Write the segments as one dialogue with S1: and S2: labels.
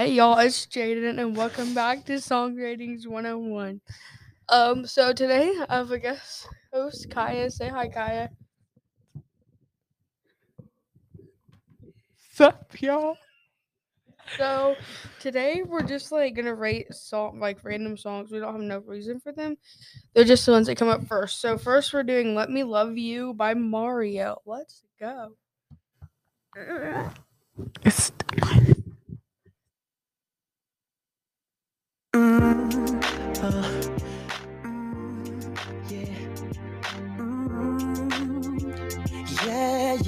S1: Hey y'all, it's Jaden and welcome back to Song Ratings 101. Um, so today I have a guest host, Kaya. Say hi, Kaya.
S2: Sup, y'all?
S1: So today we're just like gonna rate song like random songs. We don't have no reason for them. They're just the ones that come up first. So first we're doing Let Me Love You by Mario. Let's go.
S2: It's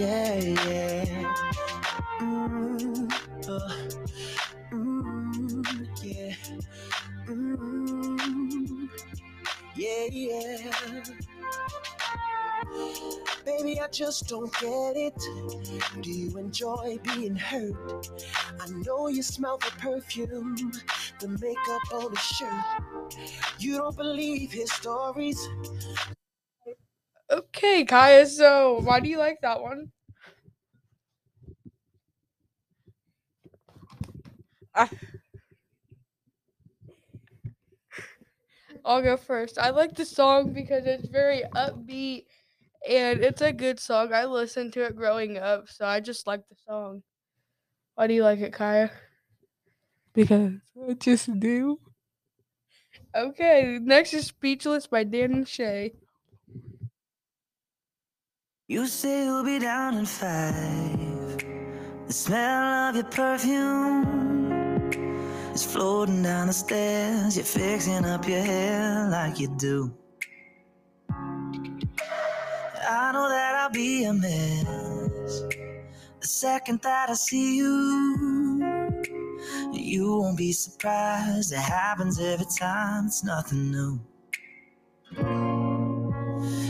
S3: yeah, yeah. Mm, uh, mm, yeah. Mm, yeah, yeah. Baby, I just don't get it. Do you enjoy being hurt? I know you smell the perfume, the makeup on his shirt. You don't believe his stories.
S1: Okay, Kaya, so why do you like that one?
S2: I-
S1: I'll go first. I like the song because it's very upbeat and it's a good song. I listened to it growing up, so I just like the song. Why do you like it, Kaya?
S2: because I just do.
S1: Okay, next is Speechless by Dan and Shay.
S3: You say you'll be down in five. The smell of your perfume is floating down the stairs. You're fixing up your hair like you do. I know that I'll be a mess. The second that I see you, you won't be surprised. It happens every time, it's nothing new.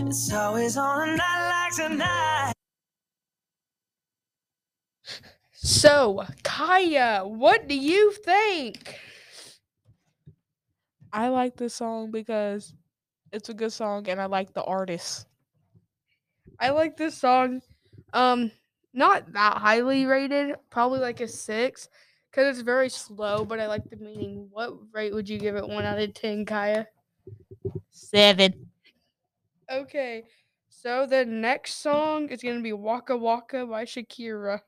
S3: It's always on a night like tonight.
S1: So, Kaya, what do you think?
S2: I like this song because it's a good song and I like the artist.
S1: I like this song. Um, not that highly rated, probably like a six, because it's very slow. But I like the meaning. What rate would you give it? One out of ten, Kaya.
S2: Seven.
S1: Okay, so the next song is gonna be Waka Waka by Shakira.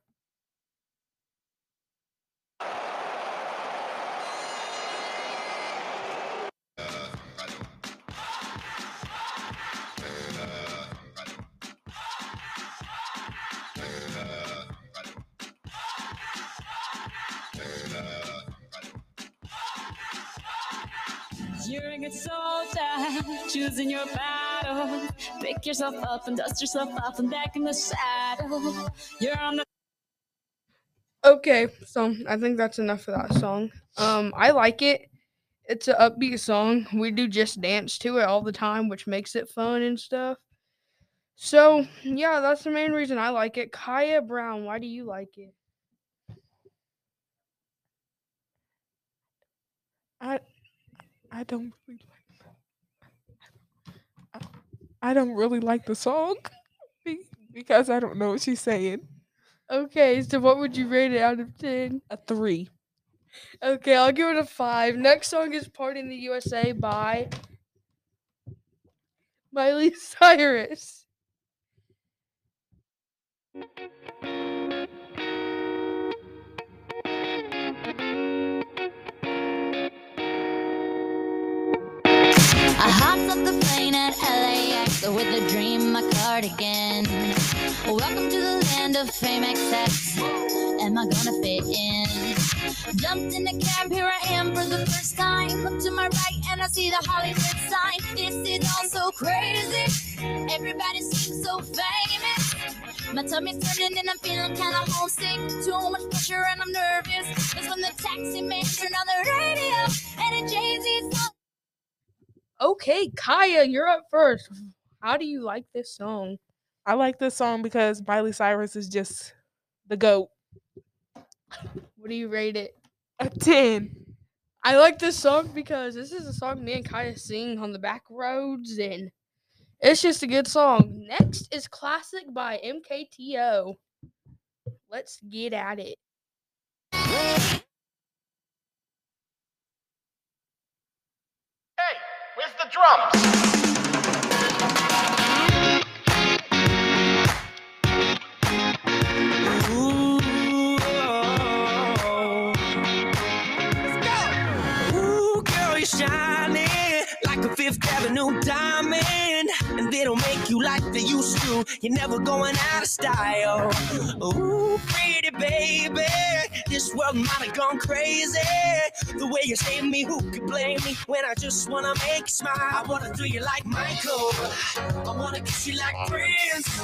S4: You're a good soldier, choosing your battle. Pick yourself up and dust yourself off and back in the saddle. You're on the
S1: Okay, so I think that's enough for that song. Um, I like it. It's an upbeat song. We do just dance to it all the time, which makes it fun and stuff. So yeah, that's the main reason I like it. Kaya Brown, why do you like it?
S2: I I don't really like I, I don't really like the song because I don't know what she's saying.
S1: Okay, so what would you rate it out of ten?
S2: A three.
S1: Okay, I'll give it a five. Next song is "Party in the USA" by Miley Cyrus.
S4: My cardigan. Welcome to the land of fame excess. Am I gonna fit in? Jumped in the cab, here I am for the first time. Look to my right and I see the Hollywood sign. This is all so crazy. Everybody seems so famous. My tummy's turning and I'm feeling kinda homesick. Too much pressure and I'm nervous. The taxi man on the radio and a Jay-Z song.
S1: Okay, Kaya, you're up first. How do you like this song?
S2: I like this song because Miley Cyrus is just the goat.
S1: What do you rate it?
S2: A 10.
S1: I like this song because this is a song me and Kaya sing on the back roads, and it's just a good song. Next is Classic by MKTO. Let's get at it.
S3: Hey, where's the drums? Avenue diamond, and they don't make you like they used to. You're never going out of style. Ooh, pretty baby, this world might have gone crazy. The way you save me, who could blame me when I just wanna make you smile? I wanna do you like Michael, I wanna kiss you like Prince.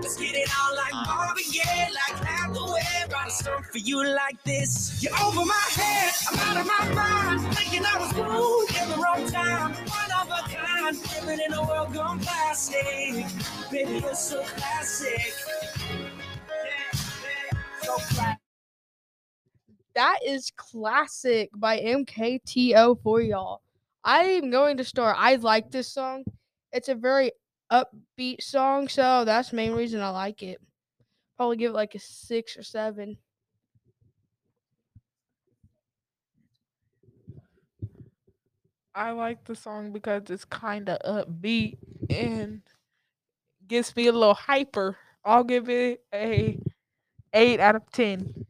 S3: Let's get it on like Marvin Gaye, like Hathaway. Write a song for you like this. You're over my head, I'm out of my mind. Thinking I was wrong in the wrong time. One of a kind, living in a world gone plastic. Baby, you're so classic. So classic.
S1: That is classic by MKTO for y'all. I am going to start. I like this song. It's a very upbeat song, so that's the main reason I like it. Probably give it like a six or seven.
S2: I like the song because it's kind of upbeat and gets me a little hyper. I'll give it a eight out of ten.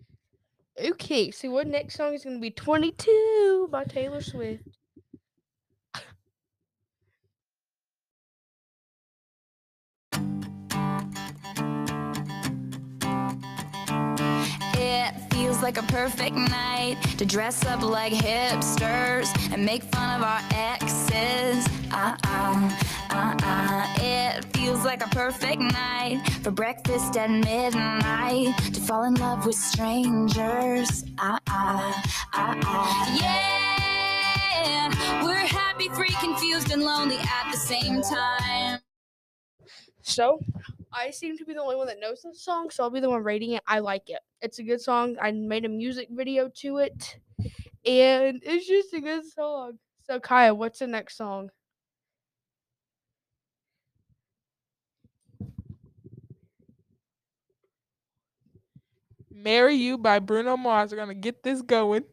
S1: Okay, so what next song is going to be 22 by Taylor Swift.
S4: Feels like a perfect night to dress up like hipsters and make fun of our exes. Uh uh, uh uh. It feels like a perfect night for breakfast at midnight to fall in love with strangers. Uh uh, uh uh. Yeah, we're happy, free, confused, and lonely at the same time.
S1: So, I seem to be the only one that knows this song, so I'll be the one rating it. I like it. It's a good song. I made a music video to it, and it's just a good song. So, Kaya, what's the next song?
S2: Marry You by Bruno Mars. We're gonna get this going.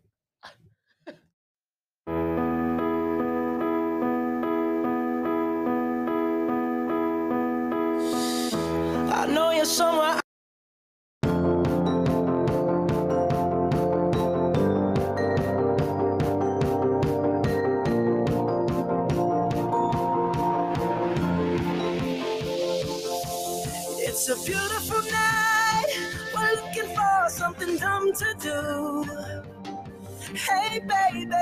S3: Somewhere. It's a beautiful night. We're looking for something dumb to do. Hey, baby,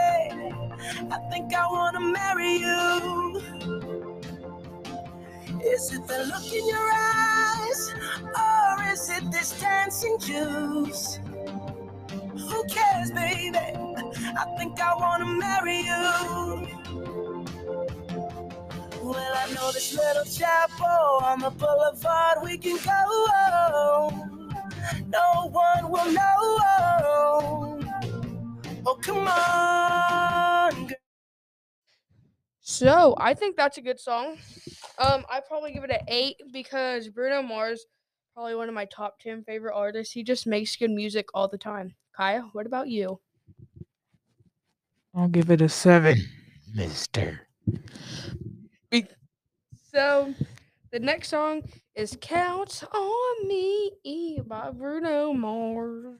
S3: I think I wanna marry you. Is it the look in your eyes, or is it this dancing juice? Who cares, baby? I think I wanna marry you. Well, I know this little chapel on the boulevard we can go. No one will know. Oh, come on.
S1: So, I think that's a good song. Um, I probably give it an eight because Bruno Mars, probably one of my top ten favorite artists. He just makes good music all the time. Kaya, what about you?
S2: I'll give it a seven, Mister.
S1: So, the next song is "Count on Me" by Bruno Mars.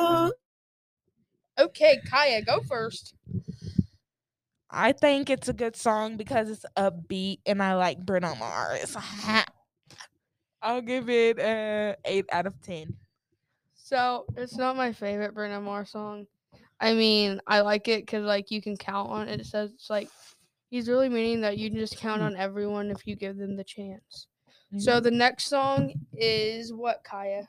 S1: Okay, Kaya, go first.
S2: I think it's a good song because it's upbeat and I like Bruno Mars. I'll give it a eight out of ten.
S1: So it's not my favorite Bruno Mars song. I mean, I like it because like you can count on it. It says it's like he's really meaning that you can just count on everyone if you give them the chance. So mm-hmm. the next song is what Kaya?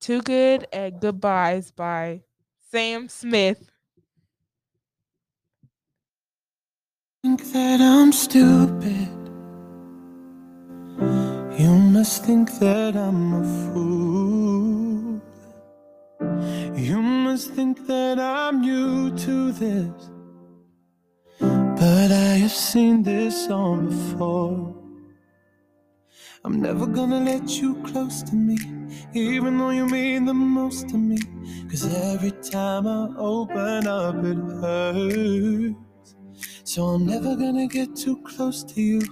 S2: Too Good at Goodbyes by Sam Smith.
S5: think that I'm stupid. You must think that I'm a fool. You must think that I'm new to this. But I have seen this song before. I'm never gonna let you close to me, even though you mean the most to me. Cause every time I open up, it hurts. So I'm never gonna get too close to you,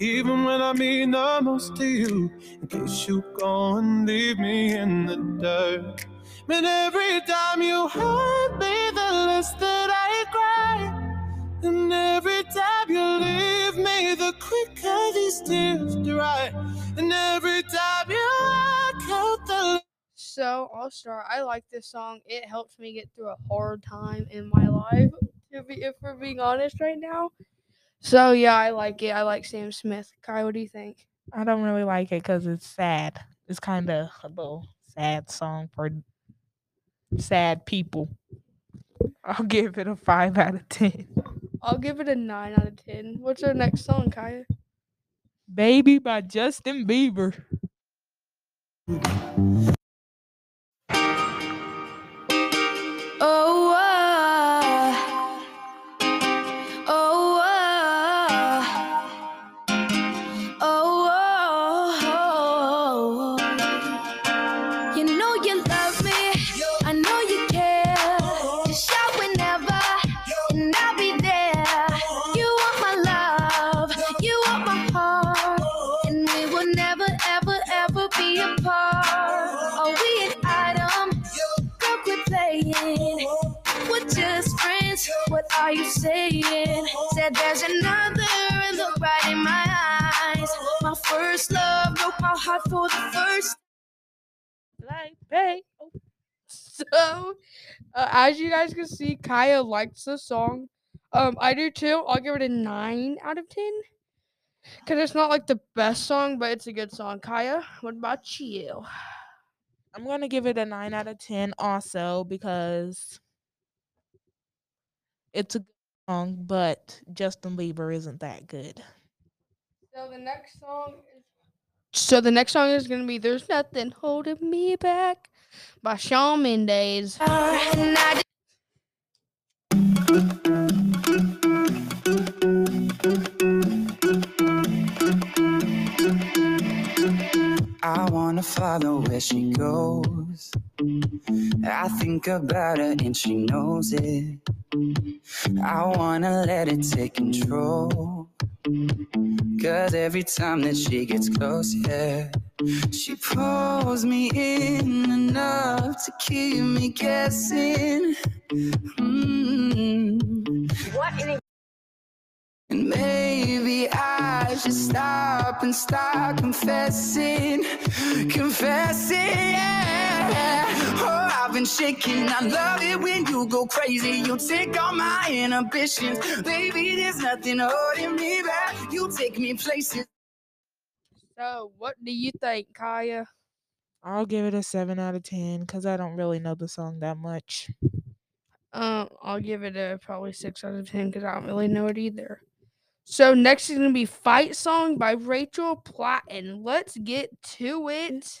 S5: even when I mean the most to you. In case you go and leave me in the dirt. But every time you hurt me, the less that I cry. And every time you leave me, the quicker these tears dry. And every time you walk out the
S1: So I'll start. I like this song. It helps me get through a hard time in my life. To be, if we're being honest right now. So yeah, I like it. I like Sam Smith. Kai, what do you think?
S2: I don't really like it because it's sad. It's kind of a little sad song for sad people. I'll give it a five out of ten.
S1: I'll give it a nine out of ten. What's our next song, Kaya?
S2: Baby by Justin Bieber.
S4: What are you saying? Said there's another and look right in my eyes. My first love broke my heart for the first.
S2: Like, hey.
S1: So, uh, as you guys can see, Kaya likes the song. Um, I do too. I'll give it a nine out of ten. Cause it's not like the best song, but it's a good song. Kaya, what about you?
S2: I'm gonna give it a nine out of ten also because it's a good song, but Justin Bieber isn't that good.
S1: So the next song is. So the next song is gonna be "There's Nothing Holding Me Back" by Shawn Mendes.
S4: I
S6: I wanna follow where she goes. I think about her and she knows it. I wanna let it take control. Cause every time that she gets close, yeah, she pulls me in enough to keep me guessing. Mm. And maybe I should stop and start confessing, confessing. Yeah. Oh, I've been shaking. I love it when you go crazy. You take all my inhibitions, baby. There's nothing holding me back. You take me places.
S1: So what do you think, Kaya?
S2: I'll give it a seven out of ten because I don't really know the song that much.
S1: Um, I'll give it a probably six out of ten because I don't really know it either. So next is gonna be "Fight Song" by Rachel Platten. Let's get to it.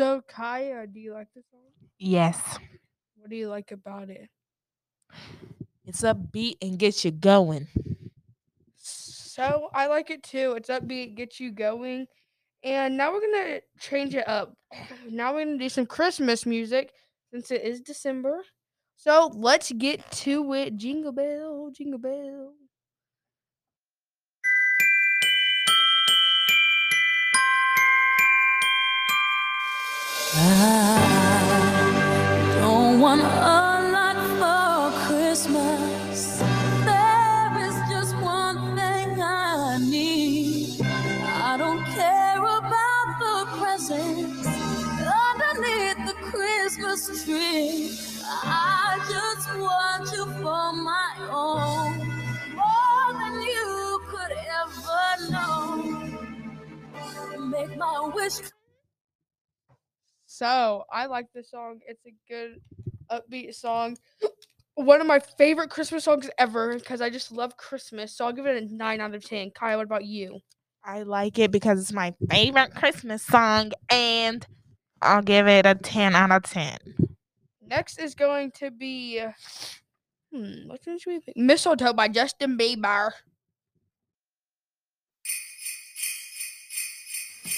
S1: So Kaya, do you like this song?
S2: Yes.
S1: What do you like about it?
S2: It's upbeat and gets you going.
S1: So I like it too. It's upbeat, gets you going. And now we're gonna change it up. Now we're gonna do some Christmas music since it is December. So let's get to it. Jingle bell, jingle bell.
S4: I don't want
S1: So I like this song. It's a good upbeat song. One of my favorite Christmas songs ever because I just love Christmas. So I'll give it a nine out of ten. Kaya, what about you?
S2: I like it because it's my favorite Christmas song, and I'll give it a 10 out of 10.
S1: Next is going to be hmm, what should we pick? Mistletoe by Justin Bieber.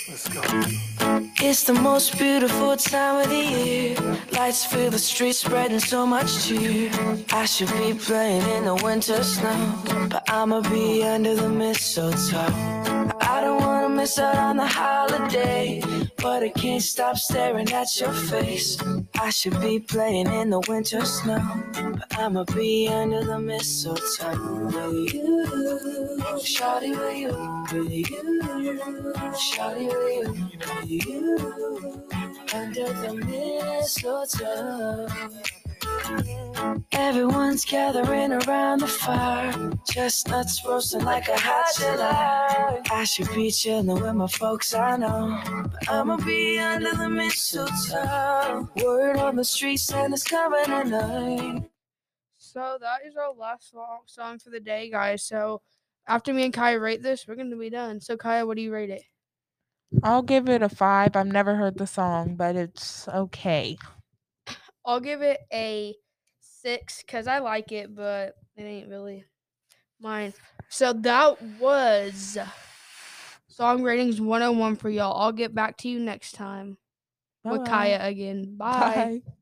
S3: It's the most beautiful time of the year. Lights fill the streets, spreading so much cheer. I should be playing in the winter snow, but I'ma be under the mistletoe. I don't miss out on the holiday, but I can't stop staring at your face. I should be playing in the winter snow, but I'ma be under the mistletoe with you. Shawty with you, with you. Shawty with you, with you. Under the mistletoe. Everyone's gathering around the fire. Chestnuts roasting like a hot July. I should be chilling with my folks, I know. But I'ma be under the mistletoe. Word on the street, Santa's coming tonight.
S1: So that is our last song, song for the day, guys. So after me and Kaya rate this, we're gonna be done. So Kaya, what do you rate it?
S2: I'll give it a 5. I've never heard the song, but it's okay.
S1: I'll give it a six because I like it, but it ain't really mine. So that was song ratings 101 for y'all. I'll get back to you next time with
S2: Bye-bye.
S1: Kaya again. Bye.
S2: Bye.